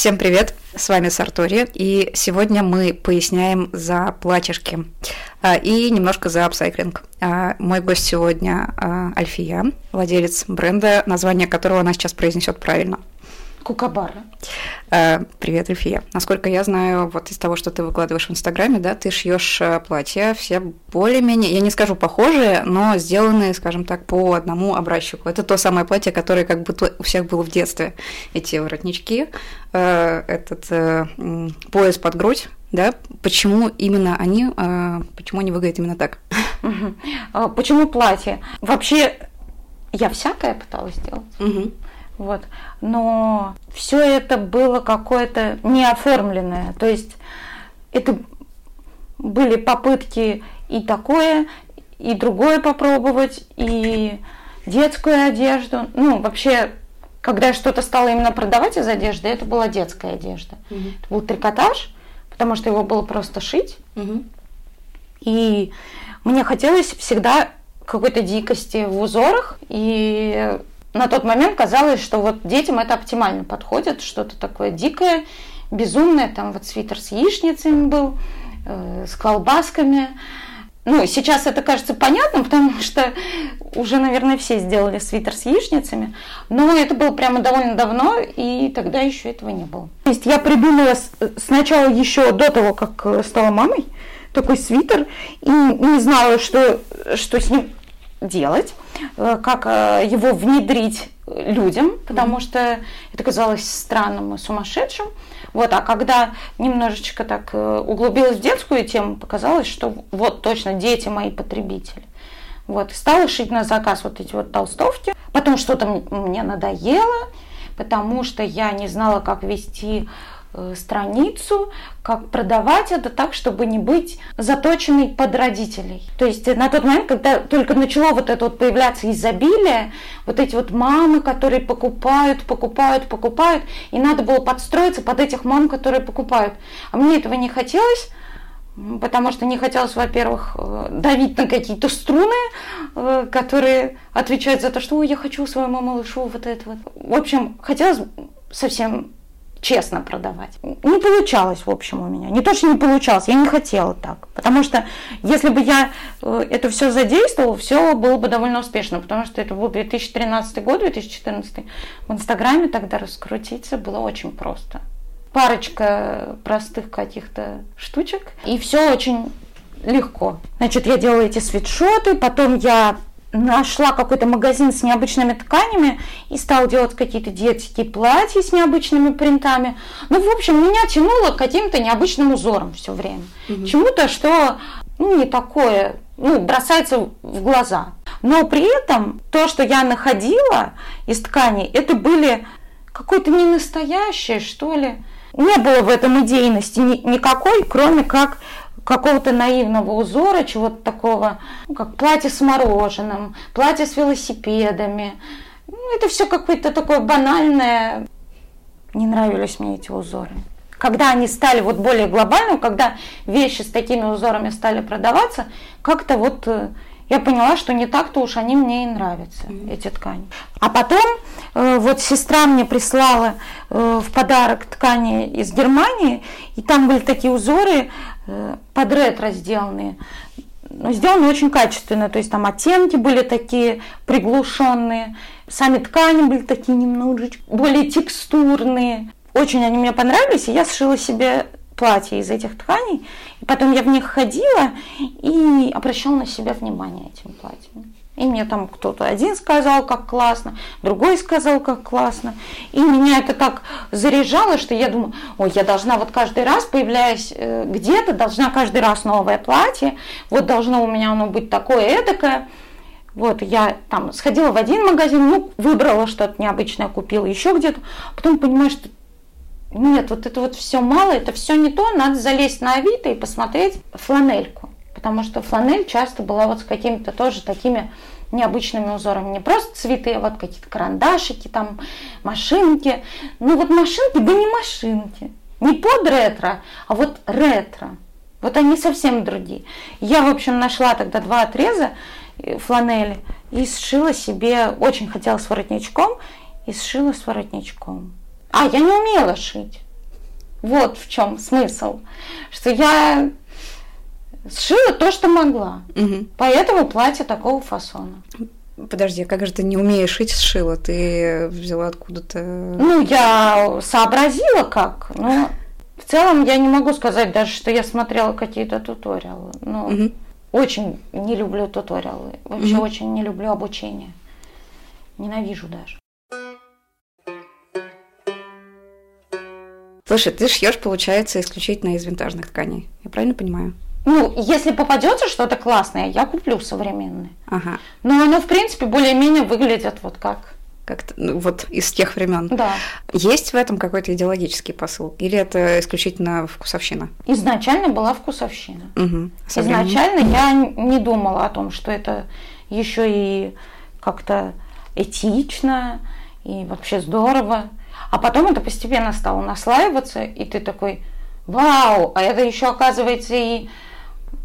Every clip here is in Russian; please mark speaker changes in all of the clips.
Speaker 1: Всем привет, с вами Сартори, и сегодня мы поясняем за платьишки а, и немножко за апсайклинг. А, мой гость сегодня а, Альфия, владелец бренда, название которого она сейчас произнесет правильно.
Speaker 2: Кукабара.
Speaker 1: Э, привет, Эльфия. Насколько я знаю, вот из того, что ты выкладываешь в Инстаграме, да, ты шьешь э, платья, все более-менее, я не скажу похожие, но сделанные, скажем так, по одному образчику. Это то самое платье, которое как бы у всех было в детстве. Эти воротнички, э, этот пояс под грудь, да, почему именно они, почему они выглядят именно так?
Speaker 2: А почему платье? Вообще, я всякое пыталась сделать. Угу. Вот. Но все это было какое-то неоформленное. То есть это были попытки и такое, и другое попробовать, и детскую одежду. Ну, вообще, когда я что-то стала именно продавать из одежды, это была детская одежда. Угу. Это был трикотаж, потому что его было просто шить. Угу. И мне хотелось всегда какой-то дикости в узорах. И на тот момент казалось, что вот детям это оптимально подходит, что-то такое дикое, безумное, там вот свитер с яичницами был, э, с колбасками. Ну, сейчас это кажется понятным, потому что уже, наверное, все сделали свитер с яичницами, но это было прямо довольно давно, и тогда еще этого не было. То есть я придумала сначала еще до того, как э, стала мамой, такой свитер, и не знала, что, что с ним делать. Э, как э, его внедрить людям, потому mm-hmm. что это казалось странным и сумасшедшим. Вот, а когда немножечко так э, углубилась в детскую тему, показалось, что вот точно дети мои потребители. Вот, стала шить на заказ вот эти вот толстовки. Потом что-то мне надоело, потому что я не знала, как вести страницу, как продавать это так, чтобы не быть заточенной под родителей. То есть на тот момент, когда только начало вот это вот появляться изобилие, вот эти вот мамы, которые покупают, покупают, покупают, и надо было подстроиться под этих мам, которые покупают. А мне этого не хотелось, потому что не хотелось, во-первых, э, давить на какие-то струны, э, которые отвечают за то, что Ой, я хочу своему малышу вот это вот. В общем, хотелось совсем честно продавать. Не получалось, в общем, у меня. Не то, что не получалось, я не хотела так. Потому что если бы я э, это все задействовала, все было бы довольно успешно. Потому что это был 2013 год, 2014. В Инстаграме тогда раскрутиться было очень просто. Парочка простых каких-то штучек, и все очень легко. Значит, я делала эти свитшоты, потом я нашла какой-то магазин с необычными тканями и стала делать какие-то детские платья с необычными принтами. Ну, в общем, меня тянуло к каким-то необычным узорам все время. Угу. Чему-то, что ну, не такое, ну, бросается в глаза. Но при этом то, что я находила из тканей, это были какое-то не настоящее, что ли. Не было в этом идейности ни, никакой, кроме как какого-то наивного узора, чего-то такого, ну, как платье с мороженым, платье с велосипедами. Ну, это все какое-то такое банальное. Не нравились мне эти узоры. Когда они стали вот более глобальным, когда вещи с такими узорами стали продаваться, как-то вот э, я поняла, что не так-то уж они мне и нравятся, mm-hmm. эти ткани. А потом э, вот сестра мне прислала э, в подарок ткани из Германии, и там были такие узоры под ретро сделанные. Но сделаны очень качественно, то есть там оттенки были такие приглушенные, сами ткани были такие немножечко более текстурные. Очень они мне понравились, и я сшила себе платье из этих тканей. И потом я в них ходила и обращала на себя внимание этим платьем. И мне там кто-то один сказал, как классно, другой сказал, как классно. И меня это так заряжало, что я думаю, ой, я должна вот каждый раз, появляясь э, где-то, должна каждый раз новое платье, вот должно у меня оно быть такое, эдакое. Вот, я там сходила в один магазин, ну, выбрала что-то необычное, купила еще где-то, потом понимаю, что нет, вот это вот все мало, это все не то, надо залезть на Авито и посмотреть фланельку потому что фланель часто была вот с какими-то тоже такими необычными узорами. Не просто цветы, а вот какие-то карандашики, там машинки. Ну вот машинки, да не машинки. Не под ретро, а вот ретро. Вот они совсем другие. Я, в общем, нашла тогда два отреза э, фланели и сшила себе, очень хотела с воротничком, и сшила с воротничком. А, я не умела шить. Вот в чем смысл. Что я сшила то, что могла. Угу. Поэтому платье такого фасона.
Speaker 1: Подожди, как же ты не умеешь шить, сшила? Ты взяла откуда-то...
Speaker 2: Ну, я сообразила как, но в целом я не могу сказать даже, что я смотрела какие-то туториалы. Но угу. очень не люблю туториалы. Вообще угу. очень не люблю обучение. Ненавижу даже.
Speaker 1: Слушай, ты шьешь, получается, исключительно из винтажных тканей. Я правильно понимаю?
Speaker 2: Ну, если попадется что-то классное, я куплю современное. Ага. Но оно, в принципе, более-менее выглядит вот как
Speaker 1: как ну, вот из тех времен.
Speaker 2: Да.
Speaker 1: Есть в этом какой-то идеологический посыл? Или это исключительно вкусовщина?
Speaker 2: Изначально была вкусовщина. Угу. Изначально я не думала о том, что это еще и как-то этично и вообще здорово. А потом это постепенно стало наслаиваться, и ты такой, вау, а это еще оказывается и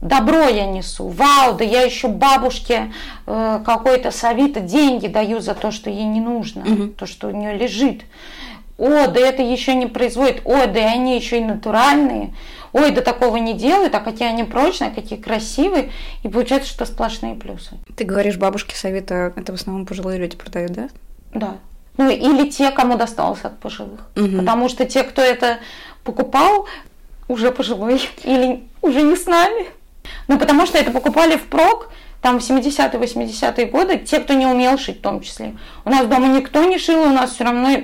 Speaker 2: добро я несу, вау, да я еще бабушке э, какой-то совет, деньги даю за то, что ей не нужно, угу. то, что у нее лежит. О, да это еще не производит, ой, да и они еще и натуральные, ой, да такого не делают, а какие они прочные, какие красивые, и получается, что сплошные плюсы.
Speaker 1: Ты говоришь, бабушки совета, это в основном пожилые люди продают, да?
Speaker 2: Да. Ну или те, кому досталось от пожилых. Угу. Потому что те, кто это покупал, уже пожилой или уже не с нами. Ну, потому что это покупали впрок, там в 70-е, 80-е годы, те, кто не умел шить в том числе. У нас дома никто не шил, у нас все равно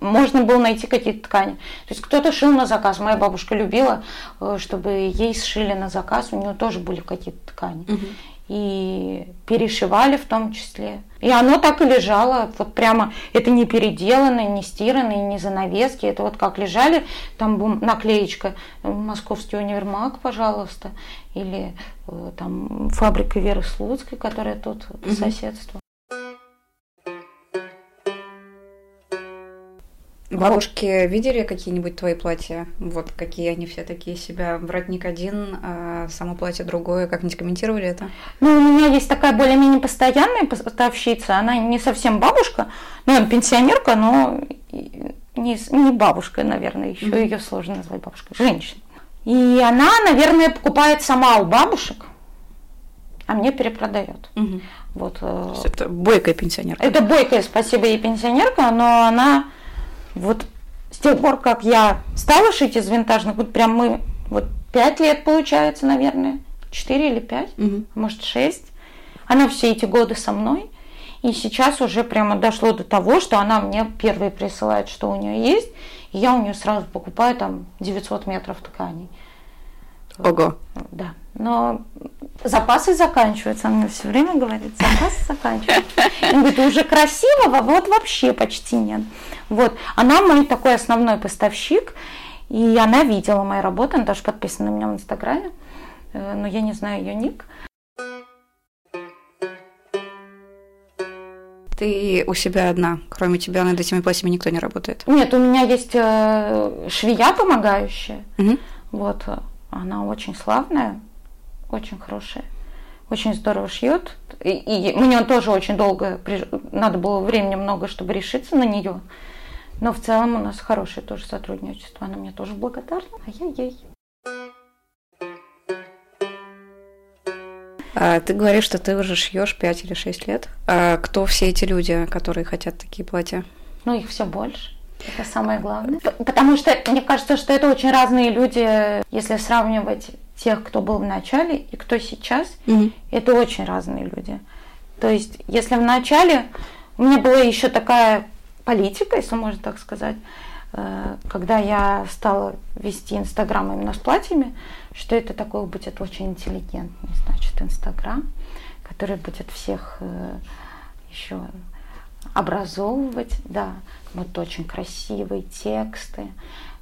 Speaker 2: можно было найти какие-то ткани. То есть кто-то шил на заказ. Моя бабушка любила, э, чтобы ей сшили на заказ, у нее тоже были какие-то ткани. Угу и перешивали в том числе. И оно так и лежало, вот прямо, это не переделанное, не стиранное, не занавески, это вот как лежали, там бум, наклеечка «Московский универмаг, пожалуйста», или э, там фабрика Веры Слуцкой, которая тут по соседству.
Speaker 1: Бабушки видели какие-нибудь твои платья? Вот какие они все такие себя. Воротник один, а само платье другое. Как-нибудь комментировали это?
Speaker 2: Ну, у меня есть такая более-менее постоянная поставщица. Она не совсем бабушка, ну, она пенсионерка, но не, не бабушка, наверное, еще mm-hmm. ее сложно назвать бабушкой. Женщина. И она, наверное, покупает сама у бабушек, а мне перепродает.
Speaker 1: Угу. Вот. Э, это бойкая пенсионерка.
Speaker 2: Это бойкая, спасибо ей пенсионерка, но она вот с тех пор, как я стала шить из винтажных, вот прям мы, вот пять лет получается, наверное, четыре или пять, угу. может шесть. Она все эти годы со мной. И сейчас уже прямо дошло до того, что она мне первой присылает, что у нее есть, и я у нее сразу покупаю там 900 метров тканей.
Speaker 1: Ого.
Speaker 2: Да. Но запасы заканчиваются. Она мне все время говорит, запасы заканчиваются. Он говорит, уже красивого вот вообще почти нет. Вот. Она мой такой основной поставщик, и она видела мои работы, она даже подписана на меня в Инстаграме, э, но я не знаю ее ник.
Speaker 1: Ты у себя одна, кроме тебя над этими платьями никто не работает?
Speaker 2: Нет, у меня есть э, швея помогающая. Угу. Вот, она очень славная, очень хорошая, очень здорово шьет. И, и мне тоже очень долго, надо было времени много, чтобы решиться на нее. Но в целом у нас хорошее тоже сотрудничество. Она мне тоже благодарна, а я ей.
Speaker 1: А, ты говоришь, что ты уже шьешь 5 или 6 лет. А кто все эти люди, которые хотят такие платья?
Speaker 2: Ну, их все больше. Это самое главное. Потому что мне кажется, что это очень разные люди, если сравнивать тех, кто был в начале и кто сейчас, mm это очень разные люди. То есть, если в начале у меня была еще такая политика, если можно так сказать, э, когда я стала вести Инстаграм именно с платьями, что это такой будет очень интеллигентный, значит, Инстаграм, который будет всех э, еще образовывать, да, вот очень красивые тексты,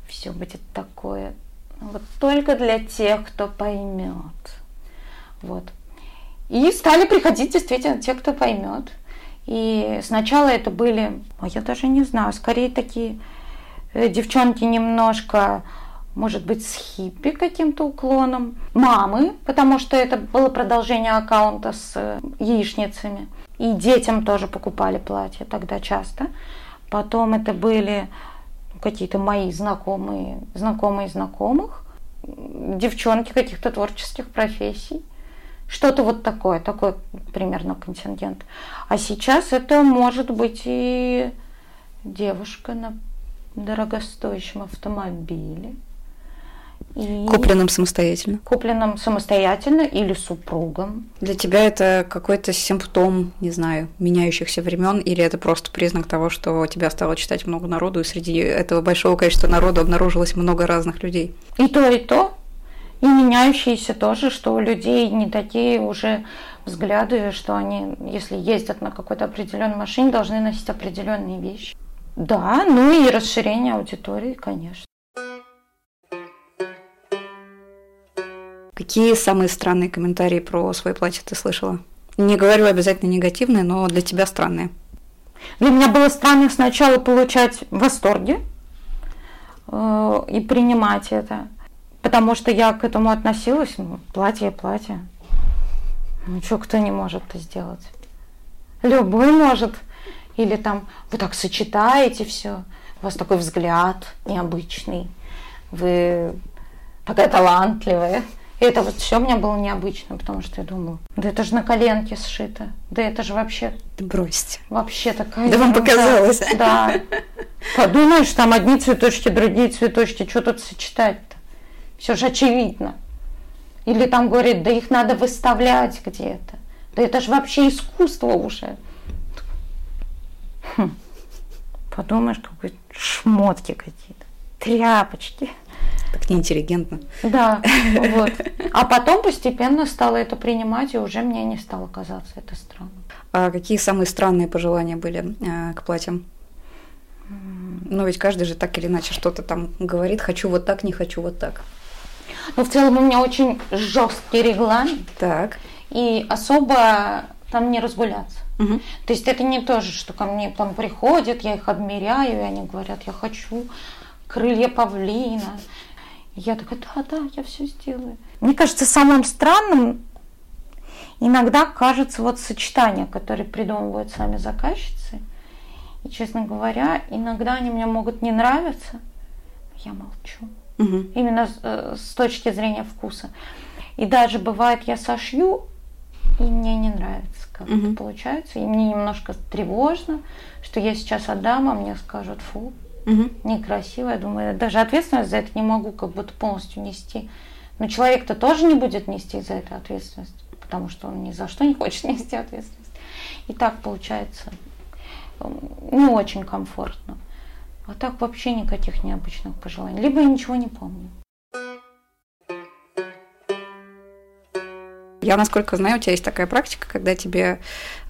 Speaker 2: все будет такое, вот только для тех, кто поймет, вот. И стали приходить действительно те, кто поймет. И сначала это были, а я даже не знаю, скорее такие э, девчонки немножко, может быть, с хиппи каким-то уклоном, мамы, потому что это было продолжение аккаунта с э, яичницами. И детям тоже покупали платья тогда часто. Потом это были какие-то мои знакомые, знакомые знакомых, девчонки каких-то творческих профессий. Что-то вот такое, такой примерно контингент. А сейчас это может быть и девушка на дорогостоящем автомобиле.
Speaker 1: И купленным самостоятельно.
Speaker 2: Купленным самостоятельно или супругом.
Speaker 1: Для тебя это какой-то симптом, не знаю, меняющихся времен, или это просто признак того, что тебя стало читать много народу, и среди этого большого количества народу обнаружилось много разных людей?
Speaker 2: И то, и то. И меняющиеся тоже, что у людей не такие уже взгляды, что они, если ездят на какой-то определенной машине, должны носить определенные вещи. Да, ну и расширение аудитории, конечно.
Speaker 1: Какие самые странные комментарии про свое платье ты слышала? Не говорю обязательно негативные, но для тебя странные.
Speaker 2: Для меня было странно сначала получать восторги э, и принимать это, потому что я к этому относилась, ну, платье, платье. Ну что, кто не может это сделать? Любой может. Или там вы так сочетаете все, у вас такой взгляд необычный, вы такая талантливая. И это вот все мне было необычно, потому что я думала, да это же на коленке сшито, да это же вообще...
Speaker 1: Да бросьте.
Speaker 2: Вообще такая...
Speaker 1: Да вам показалось.
Speaker 2: Да. Подумаешь, там одни цветочки, другие цветочки, что тут сочетать-то? Все же очевидно. Или там говорит, да их надо выставлять где-то. Да это же вообще искусство уже. Хм. Подумаешь, какие шмотки какие-то, тряпочки.
Speaker 1: Так неинтеллигентно.
Speaker 2: Да, вот. А потом постепенно стала это принимать, и уже мне не стало казаться это странным.
Speaker 1: А какие самые странные пожелания были э, к платьям? Ну, ведь каждый же так или иначе что-то там говорит, хочу вот так, не хочу вот так.
Speaker 2: Ну, в целом у меня очень жесткий регламент.
Speaker 1: Так.
Speaker 2: И особо там не разгуляться. Угу. То есть это не то же, что ко мне там приходят, я их обмеряю, и они говорят, я хочу крылья павлина. Я такая, да, да, я все сделаю. Мне кажется, самым странным иногда кажется вот сочетание, которое придумывают сами заказчицы. И, честно говоря, иногда они мне могут не нравиться, я молчу. Угу. Именно с, э, с точки зрения вкуса. И даже бывает, я сошью, и мне не нравится, как угу. это получается. И мне немножко тревожно, что я сейчас отдам, а мне скажут, фу, угу. некрасиво. Я думаю, даже ответственность за это не могу как будто полностью нести. Но человек-то тоже не будет нести за это ответственность, потому что он ни за что не хочет нести ответственность. И так получается не очень комфортно. А так вообще никаких необычных пожеланий. Либо я ничего не помню.
Speaker 1: Я, насколько знаю, у тебя есть такая практика, когда тебе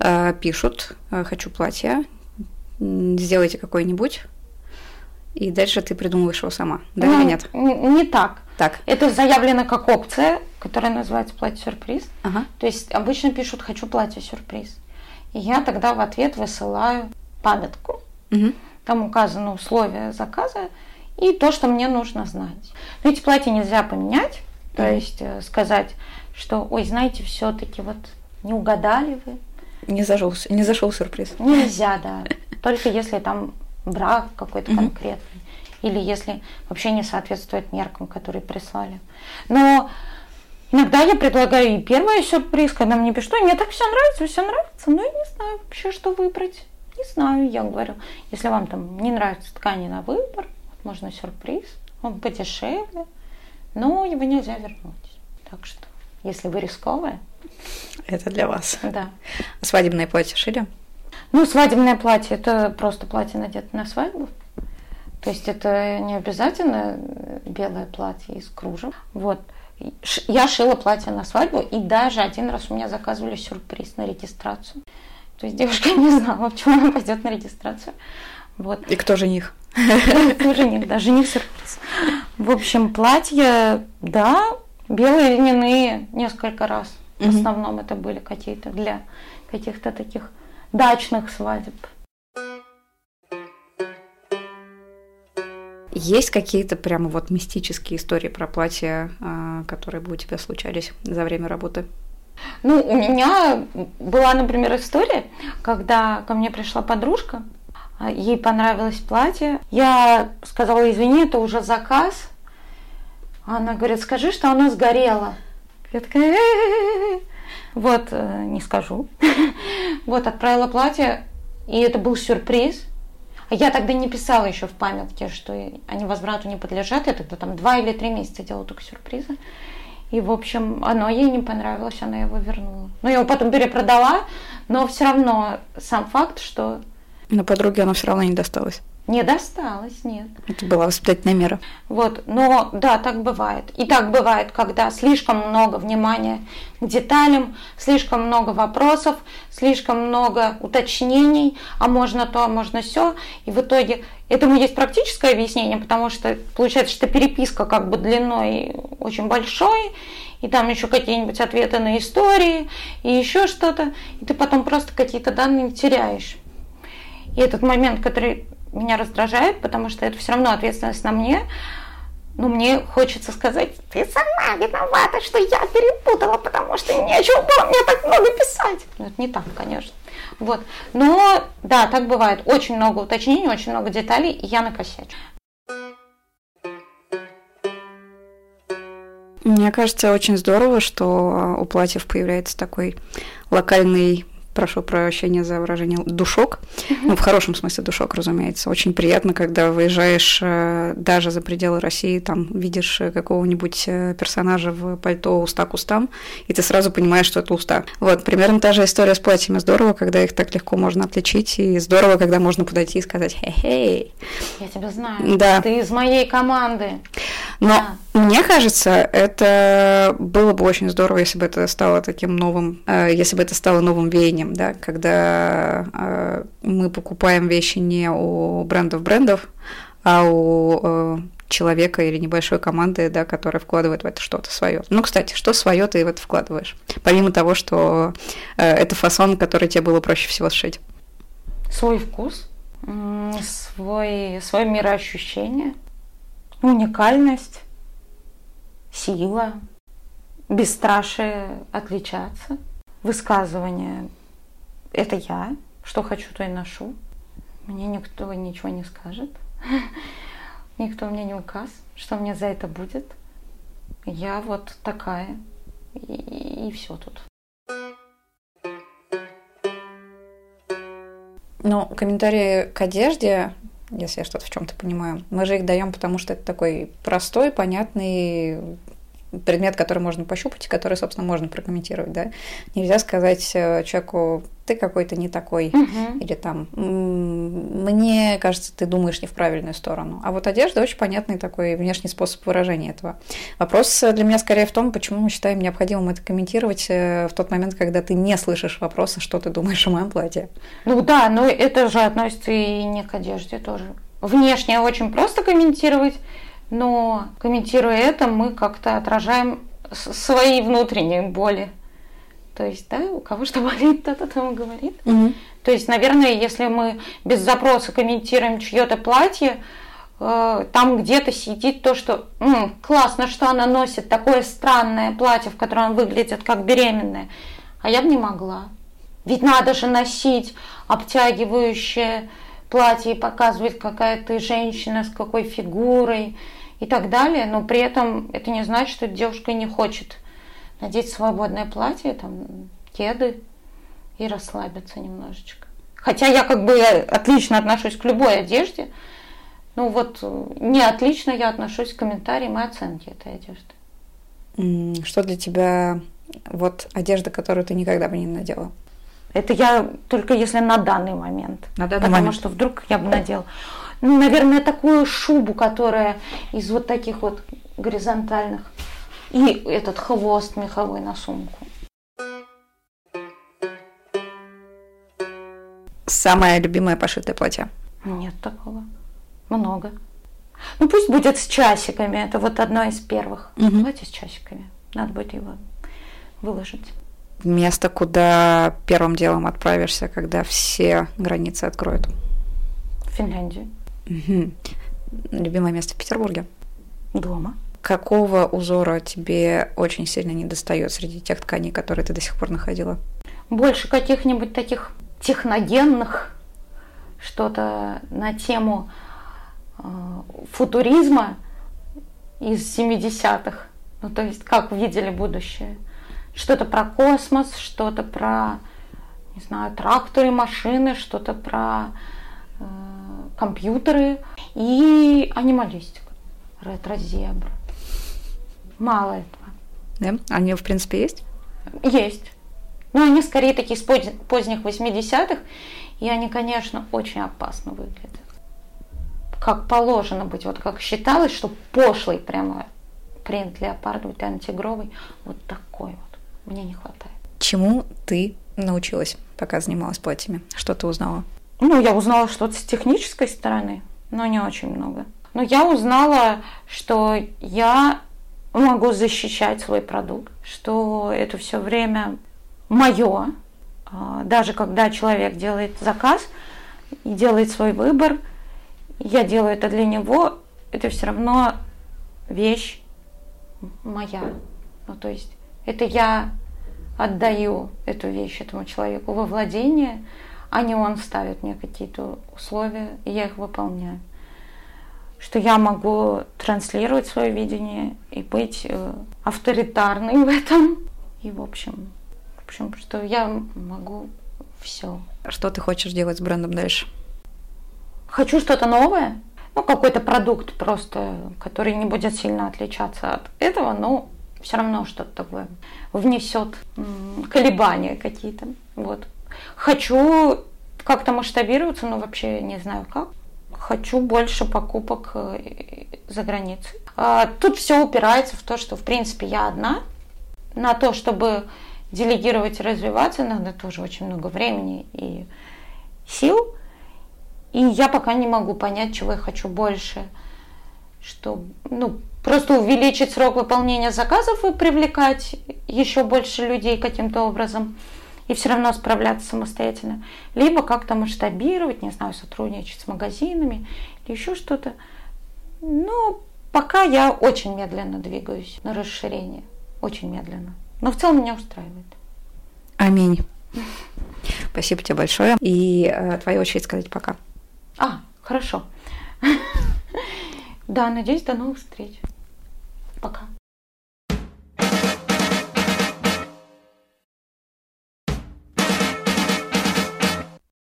Speaker 1: э, пишут э, «хочу платье», сделайте какой-нибудь, и дальше ты придумываешь его сама, да ну, или нет?
Speaker 2: Не так.
Speaker 1: Так.
Speaker 2: Это заявлено как опция, которая называется платье-сюрприз. Ага. То есть обычно пишут «хочу платье-сюрприз». И я тогда в ответ высылаю памятку. Угу. Там указаны условия заказа и то, что мне нужно знать. Но эти платья нельзя поменять, то есть э, сказать что, ой, знаете, все-таки вот не угадали вы.
Speaker 1: Не зашел, не зашел сюрприз.
Speaker 2: Нельзя, да. Только если там брак какой-то конкретный. Или если вообще не соответствует меркам, которые прислали. Но иногда я предлагаю и первый сюрприз, когда мне пишут, мне так все нравится, все нравится, но я не знаю вообще, что выбрать. Не знаю, я говорю, если вам там не нравится ткани на выбор, можно сюрприз, он подешевле, но его нельзя вернуть. Так что если вы рисковые.
Speaker 1: Это для вас.
Speaker 2: Да.
Speaker 1: Свадебное платье шили?
Speaker 2: Ну, свадебное платье – это просто платье надето на свадьбу. То есть это не обязательно белое платье из кружев. Вот. Я шила платье на свадьбу, и даже один раз у меня заказывали сюрприз на регистрацию. То есть девушка не знала, почему она пойдет на регистрацию. Вот.
Speaker 1: И кто жених?
Speaker 2: Кто жених, да, жених сюрприз. В общем, платье, да, Белые льняные несколько раз. В основном это были какие-то для каких-то таких дачных свадеб.
Speaker 1: Есть какие-то прямо вот мистические истории про платья, а, которые бы у тебя случались за время работы?
Speaker 2: Ну, у меня была, например, история, когда ко мне пришла подружка, А, ей понравилось платье. Я сказала, извини, это уже заказ. Она говорит, скажи, что оно сгорело. Я такая, вот, э, не скажу. вот, отправила платье, и это был сюрприз. А я тогда не писала еще в памятке, что они возврату не подлежат. Я тогда там два или три месяца делала только сюрпризы. И, в общем, оно ей не понравилось, она его вернула. Ну, я его потом перепродала, но все равно сам факт, что...
Speaker 1: Но подруге оно все равно не досталось.
Speaker 2: Не досталось, нет.
Speaker 1: Это была воспитательная мера.
Speaker 2: Вот, но да, так бывает. И так бывает, когда слишком много внимания к деталям, слишком много вопросов, слишком много уточнений, а можно то, а можно все. И в итоге этому есть практическое объяснение, потому что получается, что переписка как бы длиной очень большой, и там еще какие-нибудь ответы на истории, и еще что-то, и ты потом просто какие-то данные теряешь. И этот момент, который меня раздражает, потому что это все равно ответственность на мне. Но мне хочется сказать, ты сама виновата, что я перепутала, потому что нечего было мне так много писать. Но это не так, конечно. Вот. Но да, так бывает. Очень много уточнений, очень много деталей, и я накосячу.
Speaker 1: Мне кажется, очень здорово, что у платьев появляется такой локальный прошу прощения за выражение, душок, ну, в хорошем смысле душок, разумеется. Очень приятно, когда выезжаешь э, даже за пределы России, там видишь э, какого-нибудь э, персонажа в пальто уста к устам, и ты сразу понимаешь, что это уста. Вот, примерно та же история с платьями. Здорово, когда их так легко можно отличить, и здорово, когда можно подойти и сказать «Хей-хей».
Speaker 2: Я тебя знаю. Да. Ты из моей команды.
Speaker 1: Но да. мне кажется, это было бы очень здорово, если бы это стало таким новым, если бы это стало новым веянием покупанием, да, когда э, мы покупаем вещи не у брендов-брендов, а у э, человека или небольшой команды, да, которая вкладывает в это что-то свое. Ну, кстати, что свое ты в это вкладываешь? Помимо того, что э, это фасон, который тебе было проще всего сшить.
Speaker 2: Свой вкус, свой, свое мироощущение, уникальность, сила, бесстрашие отличаться, высказывание это я, что хочу, то и ношу. Мне никто ничего не скажет. Никто мне не указ, что мне за это будет. Я вот такая. И, и все тут.
Speaker 1: Ну, комментарии к одежде, если я что-то в чем-то понимаю, мы же их даем, потому что это такой простой, понятный предмет, который можно пощупать, который, собственно, можно прокомментировать, да. Нельзя сказать э, человеку, ты какой-то не такой, угу. или там, мне кажется, ты думаешь не в правильную сторону. А вот одежда очень понятный такой внешний способ выражения этого. Вопрос для меня скорее в том, почему мы считаем необходимым это комментировать э, в тот момент, когда ты не слышишь вопроса, что ты думаешь о моем платье.
Speaker 2: Ну да, но это же относится и не к одежде тоже. Внешне очень просто комментировать, но комментируя это, мы как-то отражаем свои внутренние боли. То есть, да, у кого что болит, тот о том говорит. Угу. То есть, наверное, если мы без запроса комментируем чье-то платье, э, там где-то сидит то, что М, классно, что она носит такое странное платье, в котором она выглядит как беременная, а я бы не могла. Ведь надо же носить обтягивающее платье и показывать, какая ты женщина, с какой фигурой и так далее, но при этом это не значит, что девушка не хочет надеть свободное платье, там, кеды и расслабиться немножечко. Хотя я как бы отлично отношусь к любой одежде, ну вот не отлично я отношусь к комментариям и оценке этой одежды.
Speaker 1: Что для тебя вот одежда, которую ты никогда бы не надела?
Speaker 2: Это я только если на данный момент. На данный Потому момент. что вдруг я бы надела. Ну, наверное, такую шубу, которая из вот таких вот горизонтальных. И этот хвост меховой на сумку.
Speaker 1: Самое любимое пошитое платье?
Speaker 2: Нет такого. Много. Ну пусть будет с часиками. Это вот одно из первых. Угу. Платье с часиками. Надо будет его выложить
Speaker 1: место, куда первым делом отправишься, когда все границы откроют?
Speaker 2: Финляндию.
Speaker 1: Угу. Любимое место в Петербурге?
Speaker 2: Дома.
Speaker 1: Какого узора тебе очень сильно не достает среди тех тканей, которые ты до сих пор находила?
Speaker 2: Больше каких-нибудь таких техногенных, что-то на тему э, футуризма из 70-х. Ну, то есть, как видели будущее. Что-то про космос, что-то про, не знаю, тракторы, машины, что-то про э, компьютеры и анималистика. Ретро-зебра. Мало этого.
Speaker 1: Да? Они, в принципе, есть?
Speaker 2: Есть. Но они скорее такие с поздних 80-х, и они, конечно, очень опасно выглядят. Как положено быть, вот как считалось, что пошлый прямо принт леопардовый, антигровый, вот такой вот мне не хватает.
Speaker 1: Чему ты научилась, пока занималась платьями? Что ты узнала?
Speaker 2: Ну, я узнала что-то с технической стороны, но не очень много. Но я узнала, что я могу защищать свой продукт, что это все время мое. А, даже когда человек делает заказ и делает свой выбор, я делаю это для него, это все равно вещь моя. Ну, то есть это я отдаю эту вещь этому человеку во владение, а не он ставит мне какие-то условия, и я их выполняю. Что я могу транслировать свое видение и быть э, авторитарной в этом. И, в общем, в общем, что я могу все.
Speaker 1: Что ты хочешь делать с брендом дальше?
Speaker 2: Хочу что-то новое, ну, какой-то продукт просто, который не будет сильно отличаться от этого, но все равно что-то такое внесет колебания какие-то. Вот. Хочу как-то масштабироваться, но вообще не знаю как. Хочу больше покупок э, за границей. А, тут все упирается в то, что в принципе я одна. На то, чтобы делегировать и развиваться, надо тоже очень много времени и сил. И я пока не могу понять, чего я хочу больше. Что, ну, просто увеличить срок выполнения заказов и привлекать еще больше людей каким-то образом и все равно справляться самостоятельно. Либо как-то масштабировать, не знаю, сотрудничать с магазинами или еще что-то. Но пока я очень медленно двигаюсь на расширение. Очень медленно. Но в целом меня устраивает.
Speaker 1: Аминь. Спасибо тебе большое. И э, твоя очередь сказать пока.
Speaker 2: А, хорошо. Да, надеюсь, до новых встреч. Пока.